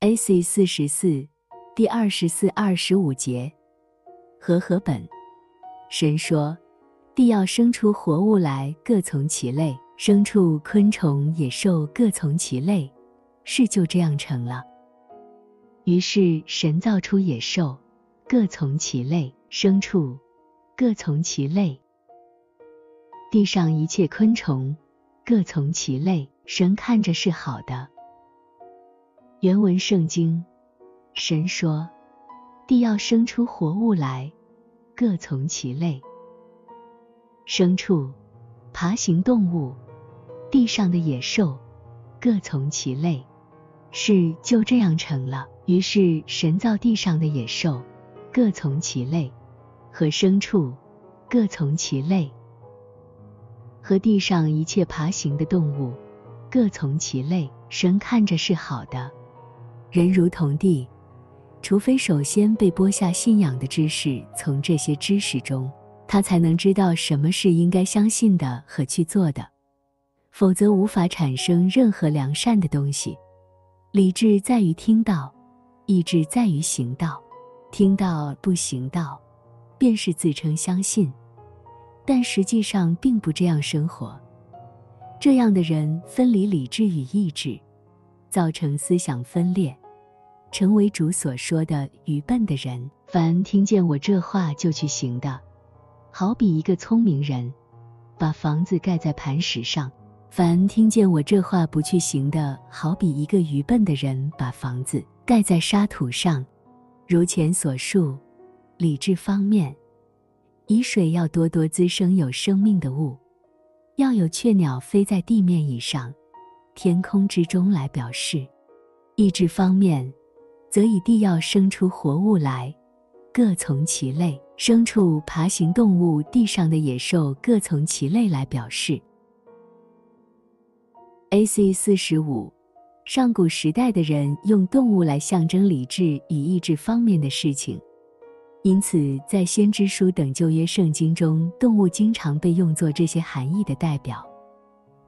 A.C. 四十四第二十四、二十五节，和合本。神说：“地要生出活物来，各从其类；牲畜、昆虫、野兽各从其类。”事就这样成了。于是神造出野兽，各从其类；牲畜，各从其类；地上一切昆虫，各从其类。神看着是好的。原文圣经，神说：“地要生出活物来，各从其类。牲畜、爬行动物、地上的野兽，各从其类。”事就这样成了。于是神造地上的野兽，各从其类；和牲畜，各从其类；和地上一切爬行的动物，各从其类。神看着是好的。人如同地，除非首先被播下信仰的知识，从这些知识中，他才能知道什么是应该相信的和去做的，否则无法产生任何良善的东西。理智在于听到，意志在于行道。听到不行道，便是自称相信，但实际上并不这样生活。这样的人分离理智与意志。造成思想分裂，成为主所说的愚笨的人。凡听见我这话就去行的，好比一个聪明人，把房子盖在磐石上；凡听见我这话不去行的，好比一个愚笨的人，把房子盖在沙土上。如前所述，理智方面，以水要多多滋生有生命的物，要有雀鸟飞在地面以上。天空之中来表示，意志方面，则以地要生出活物来，各从其类；牲畜、爬行动物、地上的野兽各从其类来表示。A.C. 四十五，上古时代的人用动物来象征理智与意志方面的事情，因此在先知书等旧约圣经中，动物经常被用作这些含义的代表。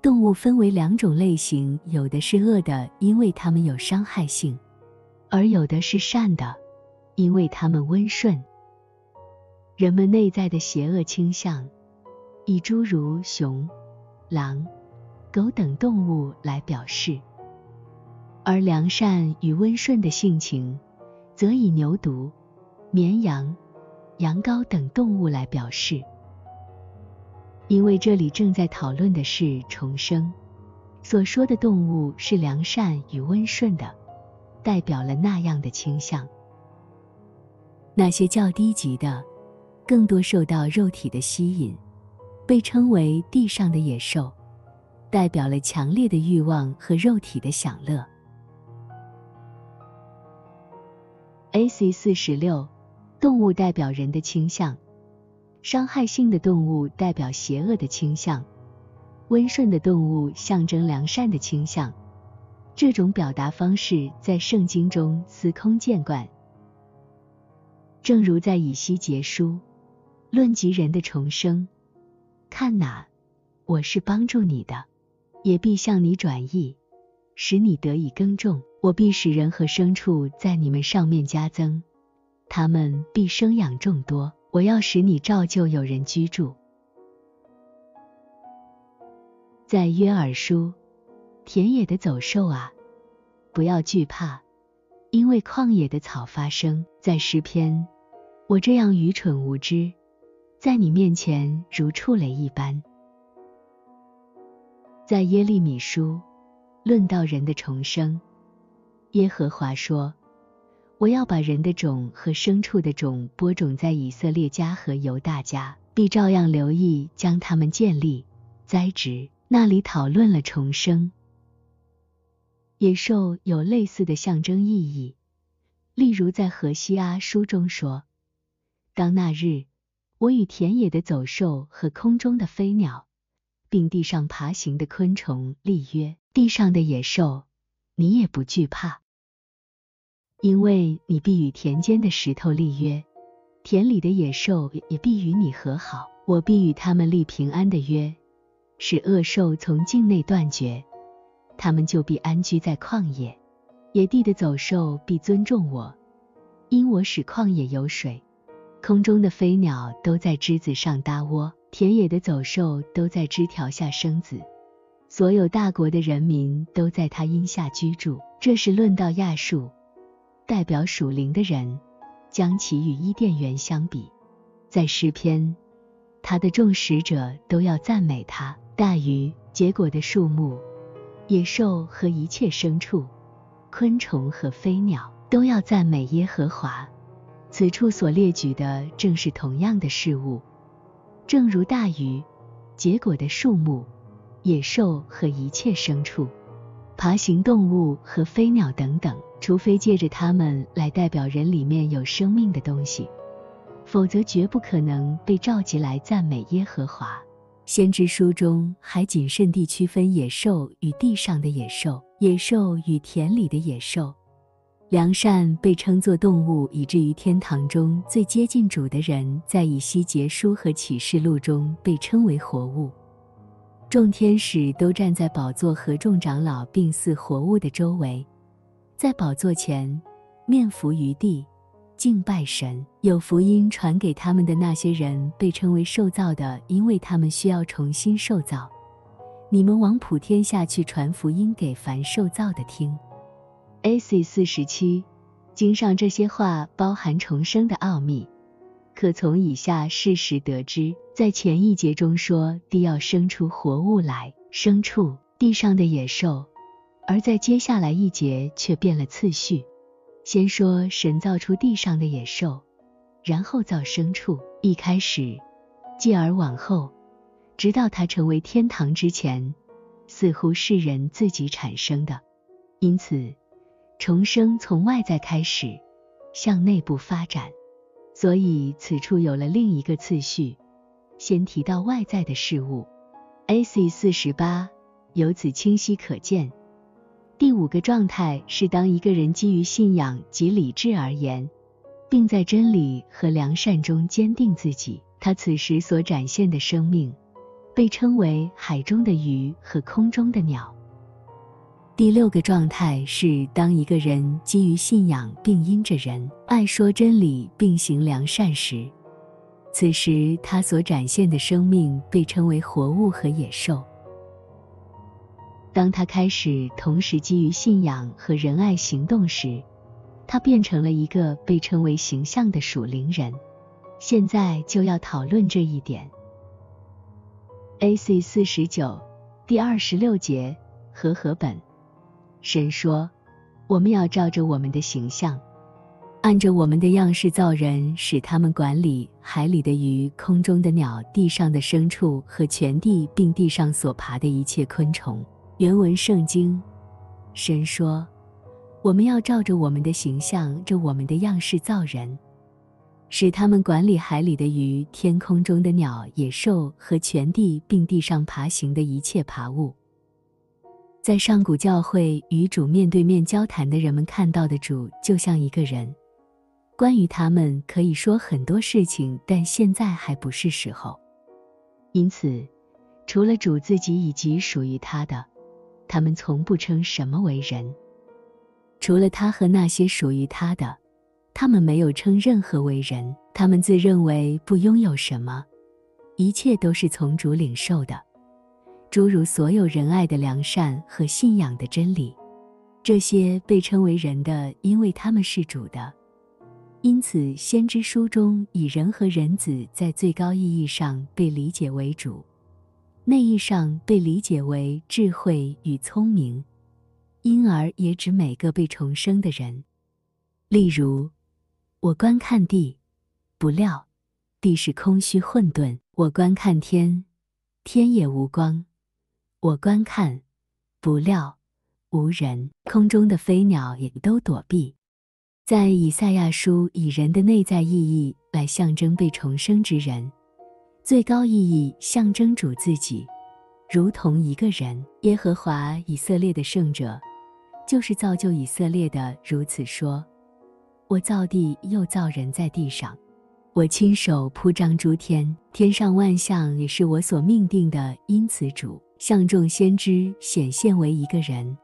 动物分为两种类型，有的是恶的，因为它们有伤害性；而有的是善的，因为它们温顺。人们内在的邪恶倾向，以诸如熊、狼、狗等动物来表示；而良善与温顺的性情，则以牛犊、绵羊、羊羔等动物来表示。因为这里正在讨论的是重生，所说的动物是良善与温顺的，代表了那样的倾向。那些较低级的，更多受到肉体的吸引，被称为地上的野兽，代表了强烈的欲望和肉体的享乐。A.C. 四十六，动物代表人的倾向。伤害性的动物代表邪恶的倾向，温顺的动物象征良善的倾向。这种表达方式在圣经中司空见惯。正如在以西结书论及人的重生，看哪，我是帮助你的，也必向你转意，使你得以耕种。我必使人和牲畜在你们上面加增，他们必生养众多。我要使你照旧有人居住。在约珥书，田野的走兽啊，不要惧怕，因为旷野的草发生。在诗篇，我这样愚蠢无知，在你面前如触雷一般。在耶利米书，论到人的重生，耶和华说。我要把人的种和牲畜的种播种在以色列家和犹大家，必照样留意将他们建立、栽植。那里讨论了重生。野兽有类似的象征意义，例如在何西阿书中说：“当那日，我与田野的走兽和空中的飞鸟，并地上爬行的昆虫立约，地上的野兽，你也不惧怕。”因为你必与田间的石头立约，田里的野兽也必与你和好。我必与他们立平安的约，使恶兽从境内断绝，他们就必安居在旷野。野地的走兽必尊重我，因我使旷野有水。空中的飞鸟都在枝子上搭窝，田野的走兽都在枝条下生子。所有大国的人民都在他荫下居住。这是论到亚述，代表属灵的人，将其与伊甸园相比。在诗篇，他的众使者都要赞美他。大鱼、结果的树木、野兽和一切牲畜、昆虫和飞鸟都要赞美耶和华。此处所列举的正是同样的事物，正如大鱼、结果的树木、野兽和一切牲畜、爬行动物和飞鸟等等，除非借着它们来代表人里面有生命的东西。否则绝不可能被召集来赞美耶和华。先知书中还谨慎地区分野兽与地上的野兽，野兽与田里的野兽。良善被称作动物，以至于天堂中最接近主的人，在以西结书和启示录中被称为活物。众天使都站在宝座和众长老并似活物的周围，在宝座前面伏于地。敬拜神，有福音传给他们的那些人被称为受造的，因为他们需要重新受造。你们往普天下去传福音给凡受造的听。A.C. 四十七，经上这些话包含重生的奥秘，可从以下事实得知：在前一节中说地要生出活物来，牲畜，地上的野兽；而在接下来一节却变了次序。先说神造出地上的野兽，然后造牲畜。一开始，继而往后，直到它成为天堂之前，似乎是人自己产生的。因此，重生从外在开始，向内部发展。所以此处有了另一个次序，先提到外在的事物。A.C. 四十八，由此清晰可见。第五个状态是，当一个人基于信仰及理智而言，并在真理和良善中坚定自己，他此时所展现的生命，被称为海中的鱼和空中的鸟。第六个状态是，当一个人基于信仰并因着人爱说真理并行良善时，此时他所展现的生命被称为活物和野兽。当他开始同时基于信仰和仁爱行动时，他变成了一个被称为形象的属灵人。现在就要讨论这一点。A.C. 四十九第二十六节和合本，神说：“我们要照着我们的形象，按着我们的样式造人，使他们管理海里的鱼、空中的鸟、地上的牲畜和全地，并地上所爬的一切昆虫。”原文圣经，神说：“我们要照着我们的形象，着我们的样式造人，使他们管理海里的鱼、天空中的鸟、野兽和全地，并地上爬行的一切爬物。”在上古教会与主面对面交谈的人们看到的主，就像一个人。关于他们可以说很多事情，但现在还不是时候。因此，除了主自己以及属于他的。他们从不称什么为人，除了他和那些属于他的，他们没有称任何为人。他们自认为不拥有什么，一切都是从主领受的，诸如所有仁爱的良善和信仰的真理。这些被称为人的，因为他们是主的。因此，先知书中以人和人子在最高意义上被理解为主。内意上被理解为智慧与聪明，因而也指每个被重生的人。例如，我观看地，不料地是空虚混沌；我观看天，天也无光；我观看，不料无人，空中的飞鸟也都躲避。在以赛亚书，以人的内在意义来象征被重生之人。最高意义象征主自己，如同一个人。耶和华以色列的圣者，就是造就以色列的。如此说：我造地，又造人在地上；我亲手铺张诸天，天上万象也是我所命定的。因此，主向众先知显现为一个人。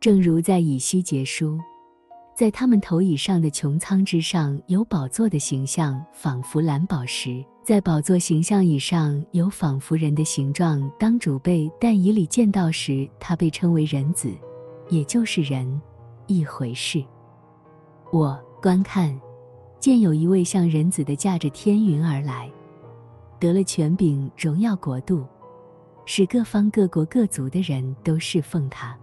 正如在以西结书，在他们头以上的穹苍之上有宝座的形象，仿佛蓝宝石；在宝座形象以上有仿佛人的形状。当主被但以里见到时，他被称为人子，也就是人，一回事。我观看，见有一位像人子的驾着天云而来，得了权柄、荣耀、国度，使各方各国各族的人都侍奉他。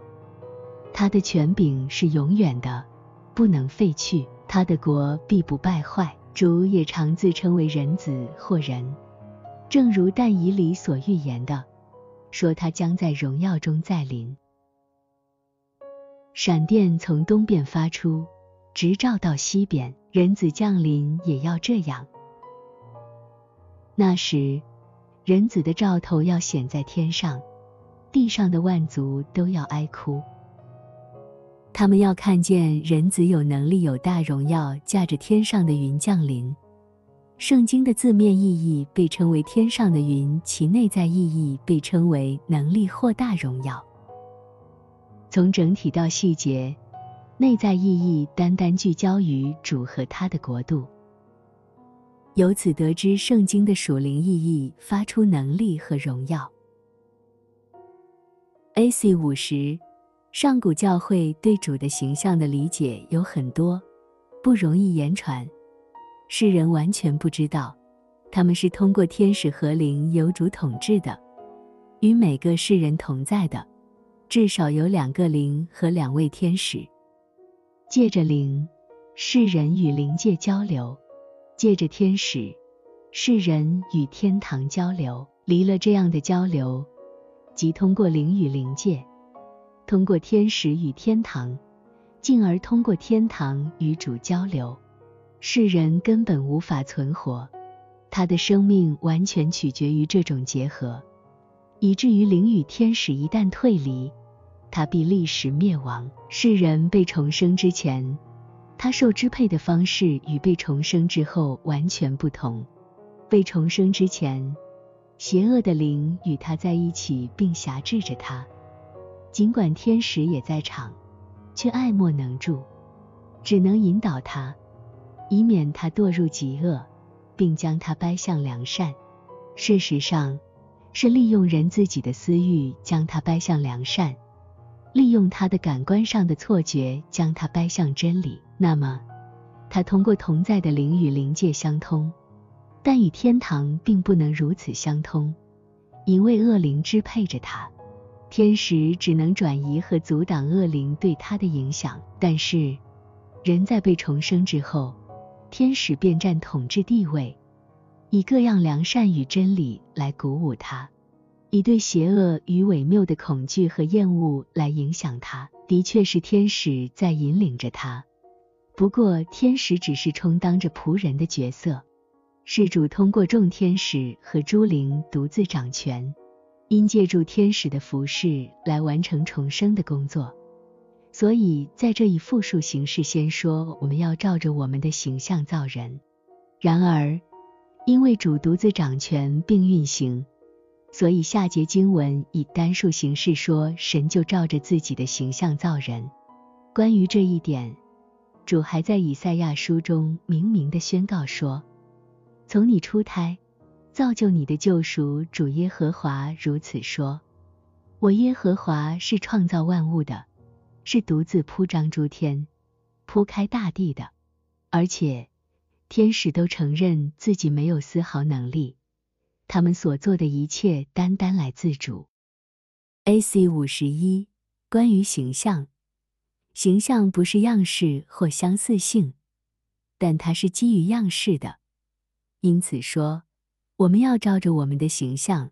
他的权柄是永远的。不能废去，他的国必不败坏。主也常自称为人子或人，正如但以里所预言的，说他将在荣耀中再临。闪电从东边发出，直照到西边，人子降临也要这样。那时，人子的兆头要显在天上，地上的万族都要哀哭。他们要看见人子有能力、有大荣耀，驾着天上的云降临。圣经的字面意义被称为天上的云，其内在意义被称为能力或大荣耀。从整体到细节，内在意义单单聚焦于主和他的国度。由此得知，圣经的属灵意义发出能力和荣耀。A.C. 五十。上古教会对主的形象的理解有很多，不容易言传。世人完全不知道，他们是通过天使和灵由主统治的，与每个世人同在的，至少有两个灵和两位天使。借着灵，世人与灵界交流；借着天使，世人与天堂交流。离了这样的交流，即通过灵与灵界。通过天使与天堂，进而通过天堂与主交流，世人根本无法存活。他的生命完全取决于这种结合，以至于灵与天使一旦退离，他必立时灭亡。世人被重生之前，他受支配的方式与被重生之后完全不同。被重生之前，邪恶的灵与他在一起，并辖制着他。尽管天使也在场，却爱莫能助，只能引导他，以免他堕入极恶，并将他掰向良善。事实上，是利用人自己的私欲将他掰向良善，利用他的感官上的错觉将他掰向真理。那么，他通过同在的灵与灵界相通，但与天堂并不能如此相通，因为恶灵支配着他。天使只能转移和阻挡恶灵对他的影响，但是人在被重生之后，天使便占统治地位，以各样良善与真理来鼓舞他，以对邪恶与伪谬的恐惧和厌恶来影响他。的确是天使在引领着他，不过天使只是充当着仆人的角色，事主通过众天使和诸灵独自掌权。因借助天使的服饰来完成重生的工作，所以在这一复数形式先说我们要照着我们的形象造人。然而，因为主独自掌权并运行，所以下节经文以单数形式说神就照着自己的形象造人。关于这一点，主还在以赛亚书中明明的宣告说：“从你出胎。”造就你的救赎主耶和华如此说：“我耶和华是创造万物的，是独自铺张诸天、铺开大地的，而且天使都承认自己没有丝毫能力，他们所做的一切单单来自主。”A.C. 五十一关于形象，形象不是样式或相似性，但它是基于样式的，因此说。我们要照着我们的形象，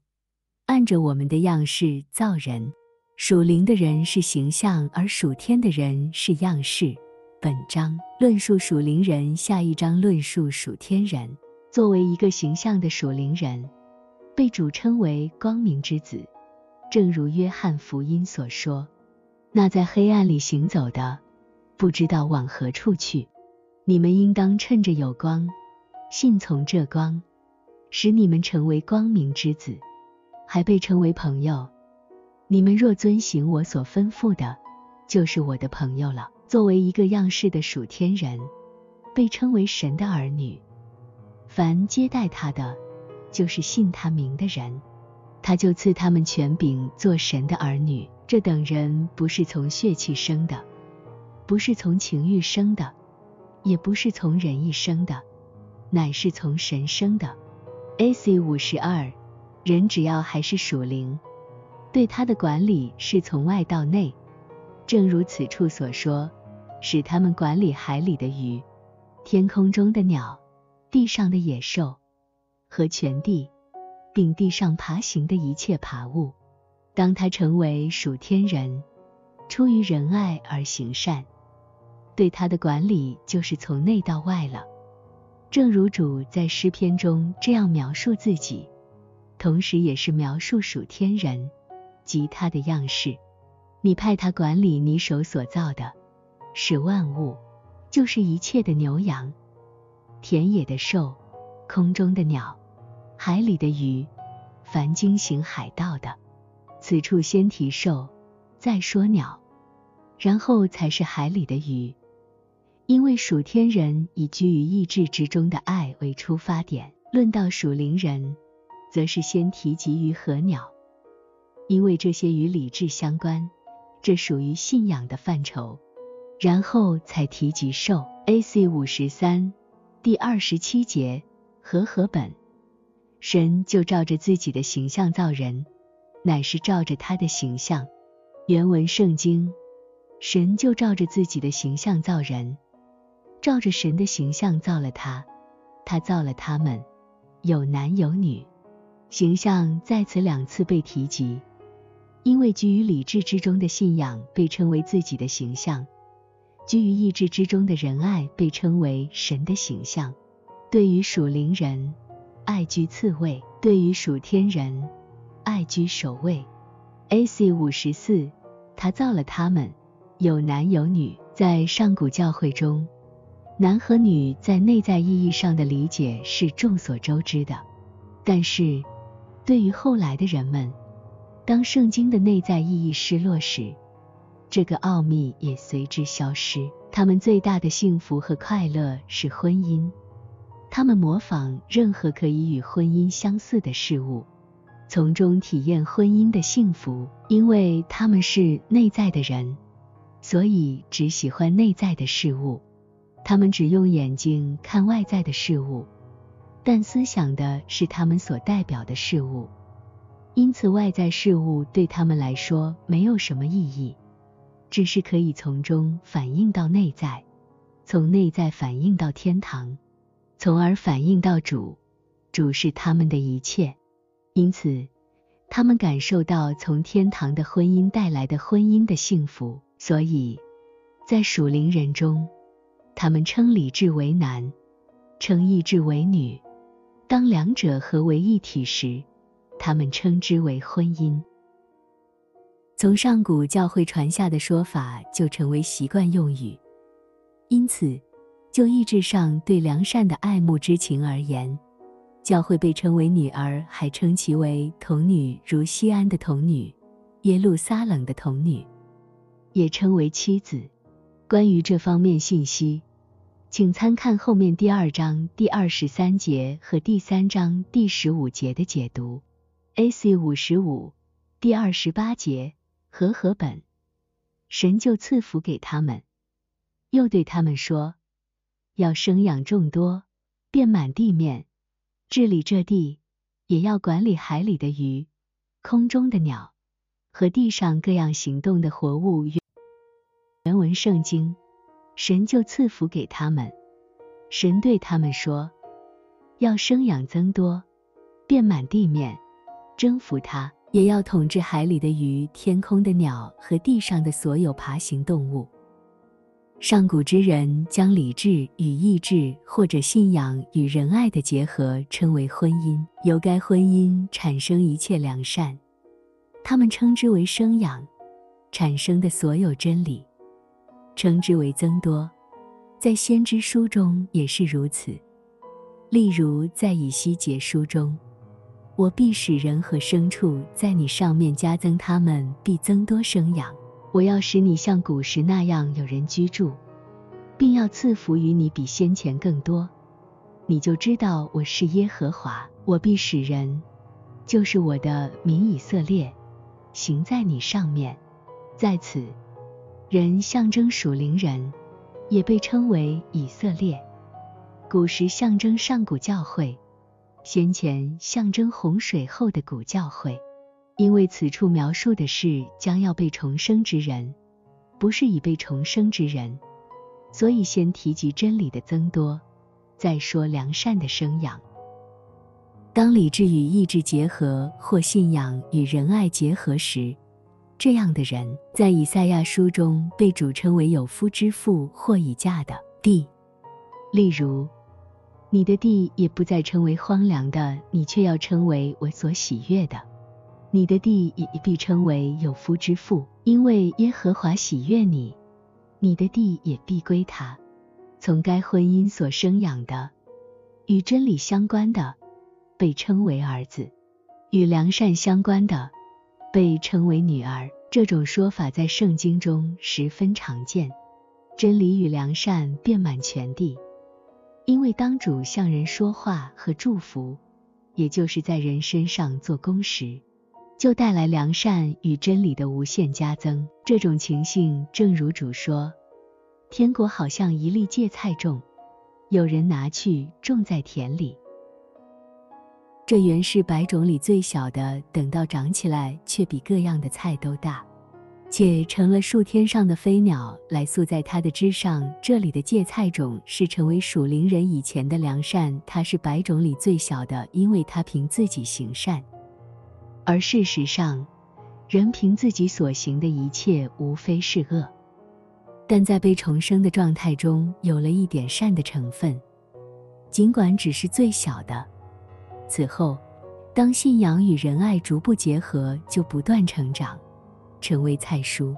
按着我们的样式造人。属灵的人是形象，而属天的人是样式。本章论述属灵人，下一章论述属天人。作为一个形象的属灵人，被主称为光明之子，正如约翰福音所说：“那在黑暗里行走的，不知道往何处去。你们应当趁着有光，信从这光。”使你们成为光明之子，还被称为朋友。你们若遵行我所吩咐的，就是我的朋友了。作为一个样式的属天人，被称为神的儿女，凡接待他的，就是信他名的人，他就赐他们权柄做神的儿女。这等人不是从血气生的，不是从情欲生的，也不是从人意生的，乃是从神生的。A.C. 五十二，人只要还是属灵，对他的管理是从外到内，正如此处所说，使他们管理海里的鱼、天空中的鸟、地上的野兽和全地，并地上爬行的一切爬物。当他成为属天人，出于仁爱而行善，对他的管理就是从内到外了。正如主在诗篇中这样描述自己，同时也是描述属天人及他的样式。你派他管理你手所造的，使万物，就是一切的牛羊、田野的兽、空中的鸟、海里的鱼，凡经行海道的。此处先提兽，再说鸟，然后才是海里的鱼。因为属天人以居于意志之中的爱为出发点，论到属灵人，则是先提及鱼和鸟，因为这些与理智相关，这属于信仰的范畴，然后才提及兽。A.C. 五十三第二十七节和合本，神就照着自己的形象造人，乃是照着他的形象。原文圣经，神就照着自己的形象造人。照着神的形象造了他，他造了他们，有男有女。形象在此两次被提及，因为居于理智之中的信仰被称为自己的形象，居于意志之中的仁爱被称为神的形象。对于属灵人，爱居次位；对于属天人，爱居首位。A.C. 五十四，他造了他们，有男有女。在上古教会中。男和女在内在意义上的理解是众所周知的，但是对于后来的人们，当圣经的内在意义失落时，这个奥秘也随之消失。他们最大的幸福和快乐是婚姻，他们模仿任何可以与婚姻相似的事物，从中体验婚姻的幸福。因为他们是内在的人，所以只喜欢内在的事物。他们只用眼睛看外在的事物，但思想的是他们所代表的事物，因此外在事物对他们来说没有什么意义，只是可以从中反映到内在，从内在反映到天堂，从而反映到主，主是他们的一切。因此，他们感受到从天堂的婚姻带来的婚姻的幸福。所以，在属灵人中。他们称理智为男，称意志为女。当两者合为一体时，他们称之为婚姻。从上古教会传下的说法就成为习惯用语。因此，就意志上对良善的爱慕之情而言，教会被称为女儿，还称其为童女，如西安的童女、耶路撒冷的童女，也称为妻子。关于这方面信息，请参看后面第二章第二十三节和第三章第十五节的解读。A.C. 五十五第二十八节和合本，神就赐福给他们，又对他们说，要生养众多，遍满地面，治理这地，也要管理海里的鱼、空中的鸟和地上各样行动的活物。原文圣经，神就赐福给他们。神对他们说：“要生养增多，遍满地面，征服它；也要统治海里的鱼、天空的鸟和地上的所有爬行动物。”上古之人将理智与意志或者信仰与仁爱的结合称为婚姻，由该婚姻产生一切良善，他们称之为生养，产生的所有真理。称之为增多，在先知书中也是如此。例如在以西结书中，我必使人和牲畜在你上面加增，他们必增多生养。我要使你像古时那样有人居住，并要赐福于你比先前更多。你就知道我是耶和华，我必使人，就是我的民以色列，行在你上面。在此，人象征属灵人，也被称为以色列。古时象征上古教会，先前象征洪水后的古教会。因为此处描述的是将要被重生之人，不是已被重生之人，所以先提及真理的增多，再说良善的生养。当理智与意志结合，或信仰与仁爱结合时，这样的人在以赛亚书中被主称为有夫之妇或已嫁的地。例如，你的地也不再称为荒凉的，你却要称为我所喜悦的。你的地也必称为有夫之妇，因为耶和华喜悦你，你的地也必归他。从该婚姻所生养的，与真理相关的，被称为儿子；与良善相关的，被称为女儿。这种说法在圣经中十分常见。真理与良善遍满全地，因为当主向人说话和祝福，也就是在人身上做工时。就带来良善与真理的无限加增。这种情形，正如主说：“天国好像一粒芥菜种，有人拿去种在田里。这原是百种里最小的，等到长起来，却比各样的菜都大，且成了树天上的飞鸟来宿在它的枝上。这里的芥菜种是成为属灵人以前的良善，它是百种里最小的，因为它凭自己行善。”而事实上，人凭自己所行的一切，无非是恶。但在被重生的状态中，有了一点善的成分，尽管只是最小的。此后，当信仰与仁爱逐步结合，就不断成长，成为菜蔬。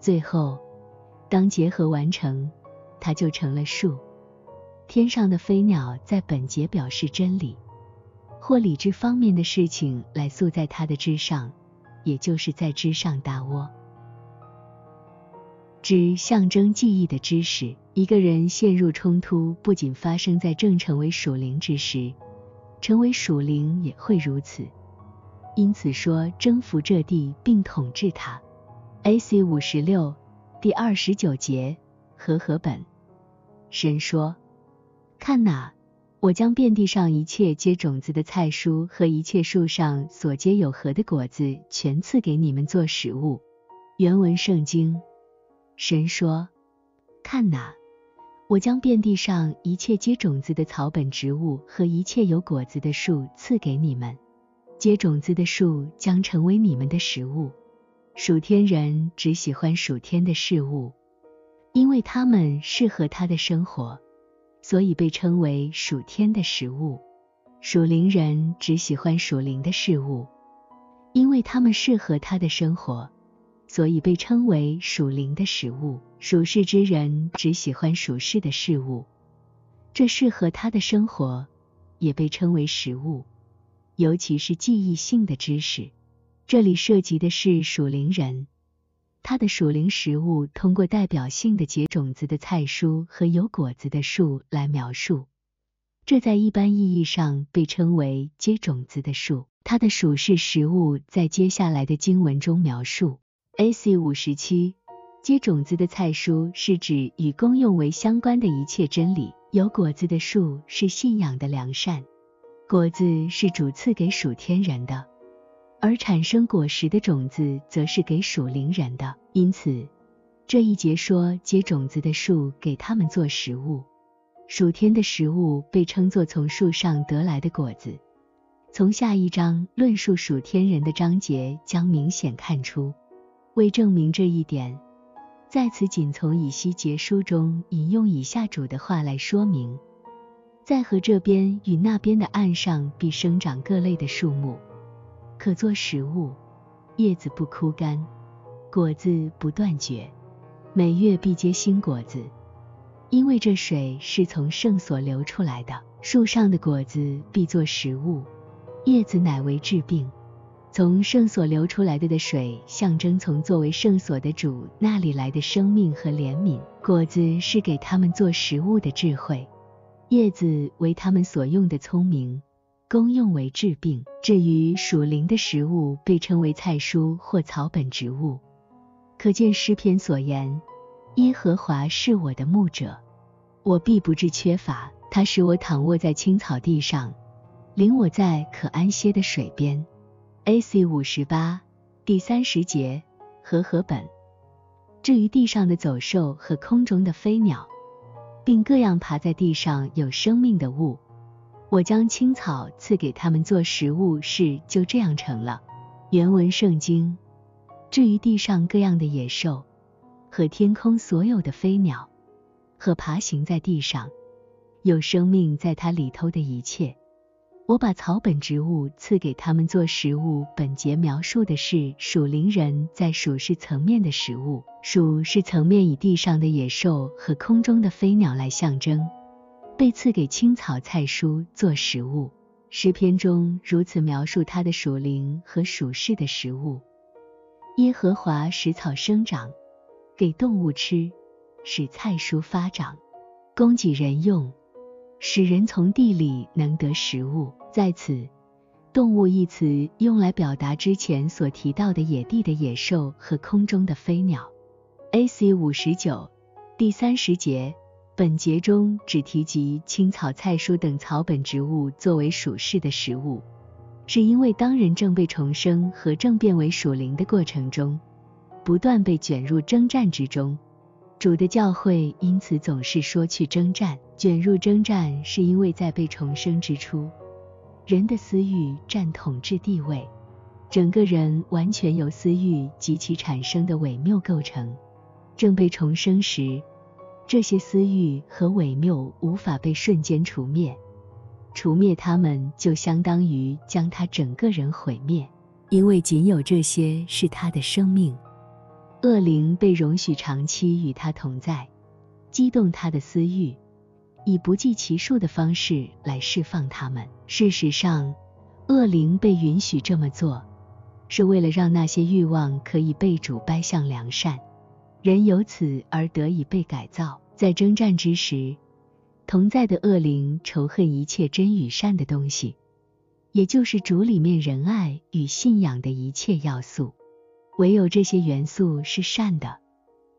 最后，当结合完成，它就成了树。天上的飞鸟在本节表示真理。或理智方面的事情来宿在他的枝上，也就是在枝上搭窝。枝象征记忆的知识。一个人陷入冲突，不仅发生在正成为属灵之时，成为属灵也会如此。因此说征服这地并统治它。A.C. 五十六第二十九节和合本。神说：“看哪。”我将遍地上一切结种子的菜蔬和一切树上所结有核的果子，全赐给你们做食物。原文圣经，神说：“看哪，我将遍地上一切结种子的草本植物和一切有果子的树赐给你们。结种子的树将成为你们的食物。属天人只喜欢属天的事物，因为他们适合他的生活。”所以被称为属天的食物。属灵人只喜欢属灵的事物，因为他们适合他的生活，所以被称为属灵的食物。属世之人只喜欢属世的事物，这适合他的生活，也被称为食物，尤其是记忆性的知识。这里涉及的是属灵人。它的属灵食物通过代表性的结种子的菜蔬和有果子的树来描述，这在一般意义上被称为结种子的树。它的属是食物在接下来的经文中描述。A.C. 五十七，结种子的菜蔬是指与公用为相关的一切真理。有果子的树是信仰的良善，果子是主赐给属天人的。而产生果实的种子，则是给属灵人的。因此，这一节说结种子的树给他们做食物，属天的食物被称作从树上得来的果子。从下一章论述属天人的章节将明显看出。为证明这一点，在此仅从以西结书中引用以下主的话来说明：在河这边与那边的岸上必生长各类的树木。可做食物，叶子不枯干，果子不断绝，每月必结新果子，因为这水是从圣所流出来的。树上的果子必作食物，叶子乃为治病，从圣所流出来的的水，象征从作为圣所的主那里来的生命和怜悯。果子是给他们做食物的智慧，叶子为他们所用的聪明，功用为治病。至于属灵的食物，被称为菜蔬或草本植物。可见诗篇所言：耶和华是我的牧者，我必不致缺乏。他使我躺卧在青草地上，领我在可安歇的水边。A.C. 五十八第三十节和合本。至于地上的走兽和空中的飞鸟，并各样爬在地上有生命的物，我将青草赐给他们做食物，是就这样成了。原文圣经。至于地上各样的野兽和天空所有的飞鸟和爬行在地上有生命在它里头的一切。我把草本植物赐给他们做食物。本节描述的是属灵人在属世层面的食物。属是层面以地上的野兽和空中的飞鸟来象征，被赐给青草菜蔬做食物。诗篇中如此描述他的属灵和属世的食物：耶和华使草生长，给动物吃；使菜蔬发长，供给人用。使人从地里能得食物。在此，动物一词用来表达之前所提到的野地的野兽和空中的飞鸟。A.C. 五十九第三十节，本节中只提及青草、菜蔬等草本植物作为属世的食物，是因为当人正被重生和正变为属灵的过程中，不断被卷入征战之中。主的教会因此总是说去征战，卷入征战，是因为在被重生之初，人的私欲占统治地位，整个人完全由私欲及其产生的伪谬构成。正被重生时，这些私欲和伪谬无法被瞬间除灭，除灭他们就相当于将他整个人毁灭，因为仅有这些是他的生命。恶灵被容许长期与他同在，激动他的私欲，以不计其数的方式来释放他们。事实上，恶灵被允许这么做，是为了让那些欲望可以被主掰向良善，人由此而得以被改造。在征战之时，同在的恶灵仇恨一切真与善的东西，也就是主里面仁爱与信仰的一切要素。唯有这些元素是善的，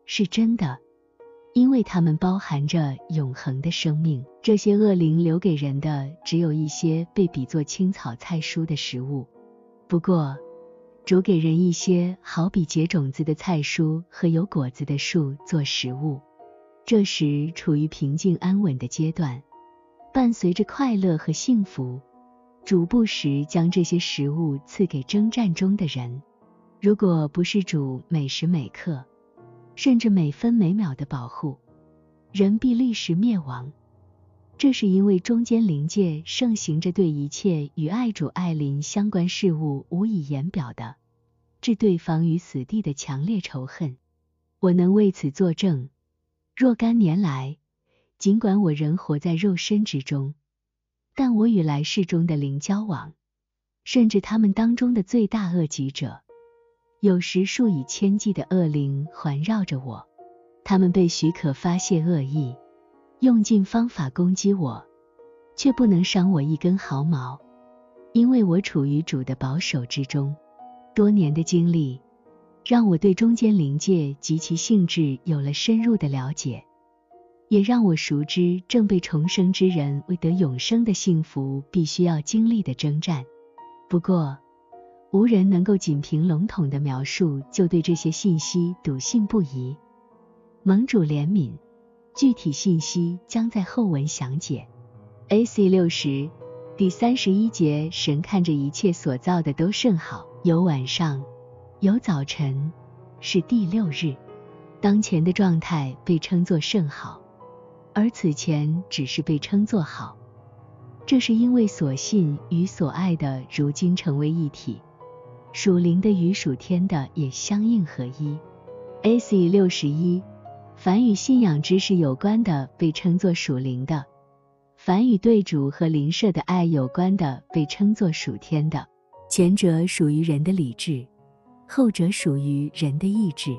是真的，因为它们包含着永恒的生命。这些恶灵留给人的，只有一些被比作青草菜蔬的食物。不过，主给人一些好比结种子的菜蔬和有果子的树做食物。这时处于平静安稳的阶段，伴随着快乐和幸福，主不时将这些食物赐给征战中的人。如果不是主每时每刻，甚至每分每秒的保护，人必立时灭亡。这是因为中间灵界盛行着对一切与爱主爱灵相关事物无以言表的，置对方于死地的强烈仇恨。我能为此作证。若干年来，尽管我仍活在肉身之中，但我与来世中的灵交往，甚至他们当中的最大恶极者。有时数以千计的恶灵环绕着我，他们被许可发泄恶意，用尽方法攻击我，却不能伤我一根毫毛，因为我处于主的保守之中。多年的经历让我对中间灵界及其性质有了深入的了解，也让我熟知正被重生之人为得永生的幸福必须要经历的征战。不过，无人能够仅凭笼统的描述就对这些信息笃信不疑。盟主怜悯，具体信息将在后文详解。A.C. 六十第三十一节，神看着一切所造的都甚好，有晚上，有早晨，是第六日。当前的状态被称作甚好，而此前只是被称作好。这是因为所信与所爱的如今成为一体。属灵的与属天的也相应合一。A.C. 六十一，凡与信仰知识有关的被称作属灵的；凡与对主和灵舍的爱有关的被称作属天的。前者属于人的理智，后者属于人的意志。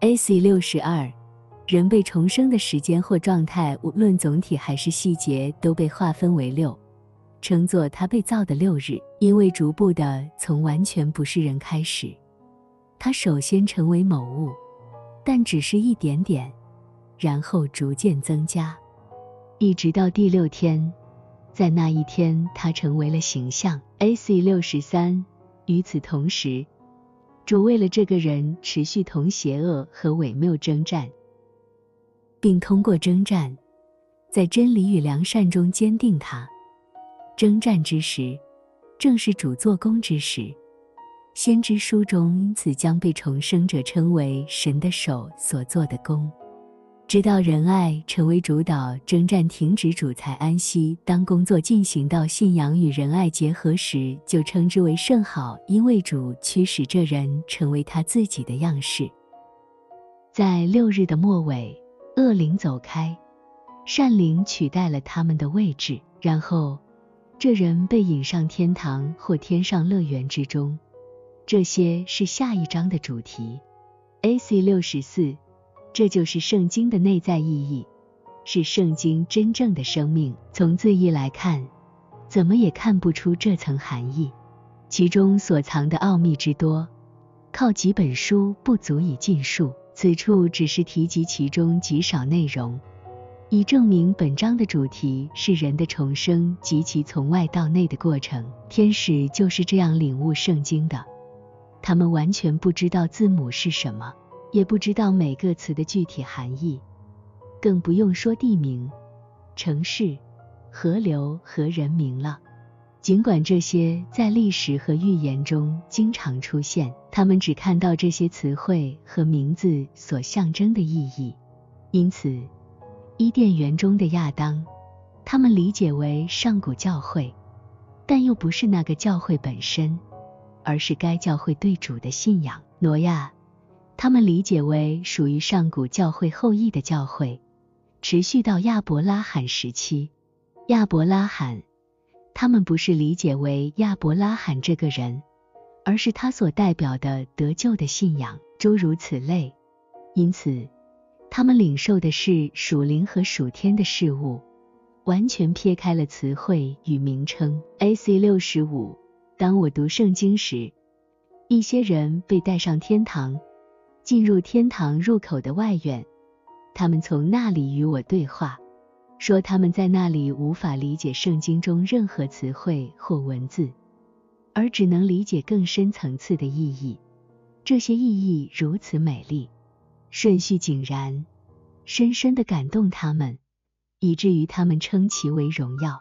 AC 六十二，人被重生的时间或状态，无论总体还是细节，都被划分为六，称作他被造的六日。因为逐步的从完全不是人开始，他首先成为某物，但只是一点点，然后逐渐增加，一直到第六天，在那一天他成为了形象。AC 六十三，与此同时。主为了这个人持续同邪恶和伪谬征战，并通过征战，在真理与良善中坚定他。征战之时，正是主做工之时。先知书中因此将被重生者称为神的手所做的工。直到仁爱成为主导，征战停止，主才安息。当工作进行到信仰与仁爱结合时，就称之为甚好，因为主驱使这人成为他自己的样式。在六日的末尾，恶灵走开，善灵取代了他们的位置，然后这人被引上天堂或天上乐园之中。这些是下一章的主题。AC 六十四。这就是圣经的内在意义，是圣经真正的生命。从字义来看，怎么也看不出这层含义，其中所藏的奥秘之多，靠几本书不足以尽述。此处只是提及其中极少内容，以证明本章的主题是人的重生及其从外到内的过程。天使就是这样领悟圣经的，他们完全不知道字母是什么。也不知道每个词的具体含义，更不用说地名、城市、河流和人名了。尽管这些在历史和预言中经常出现，他们只看到这些词汇和名字所象征的意义。因此，伊甸园中的亚当，他们理解为上古教会，但又不是那个教会本身，而是该教会对主的信仰。挪亚。他们理解为属于上古教会后裔的教会，持续到亚伯拉罕时期。亚伯拉罕，他们不是理解为亚伯拉罕这个人，而是他所代表的得救的信仰，诸如此类。因此，他们领受的是属灵和属天的事物，完全撇开了词汇与名称。AC 六十五，当我读圣经时，一些人被带上天堂。进入天堂入口的外院，他们从那里与我对话，说他们在那里无法理解圣经中任何词汇或文字，而只能理解更深层次的意义。这些意义如此美丽，顺序井然，深深的感动他们，以至于他们称其为荣耀。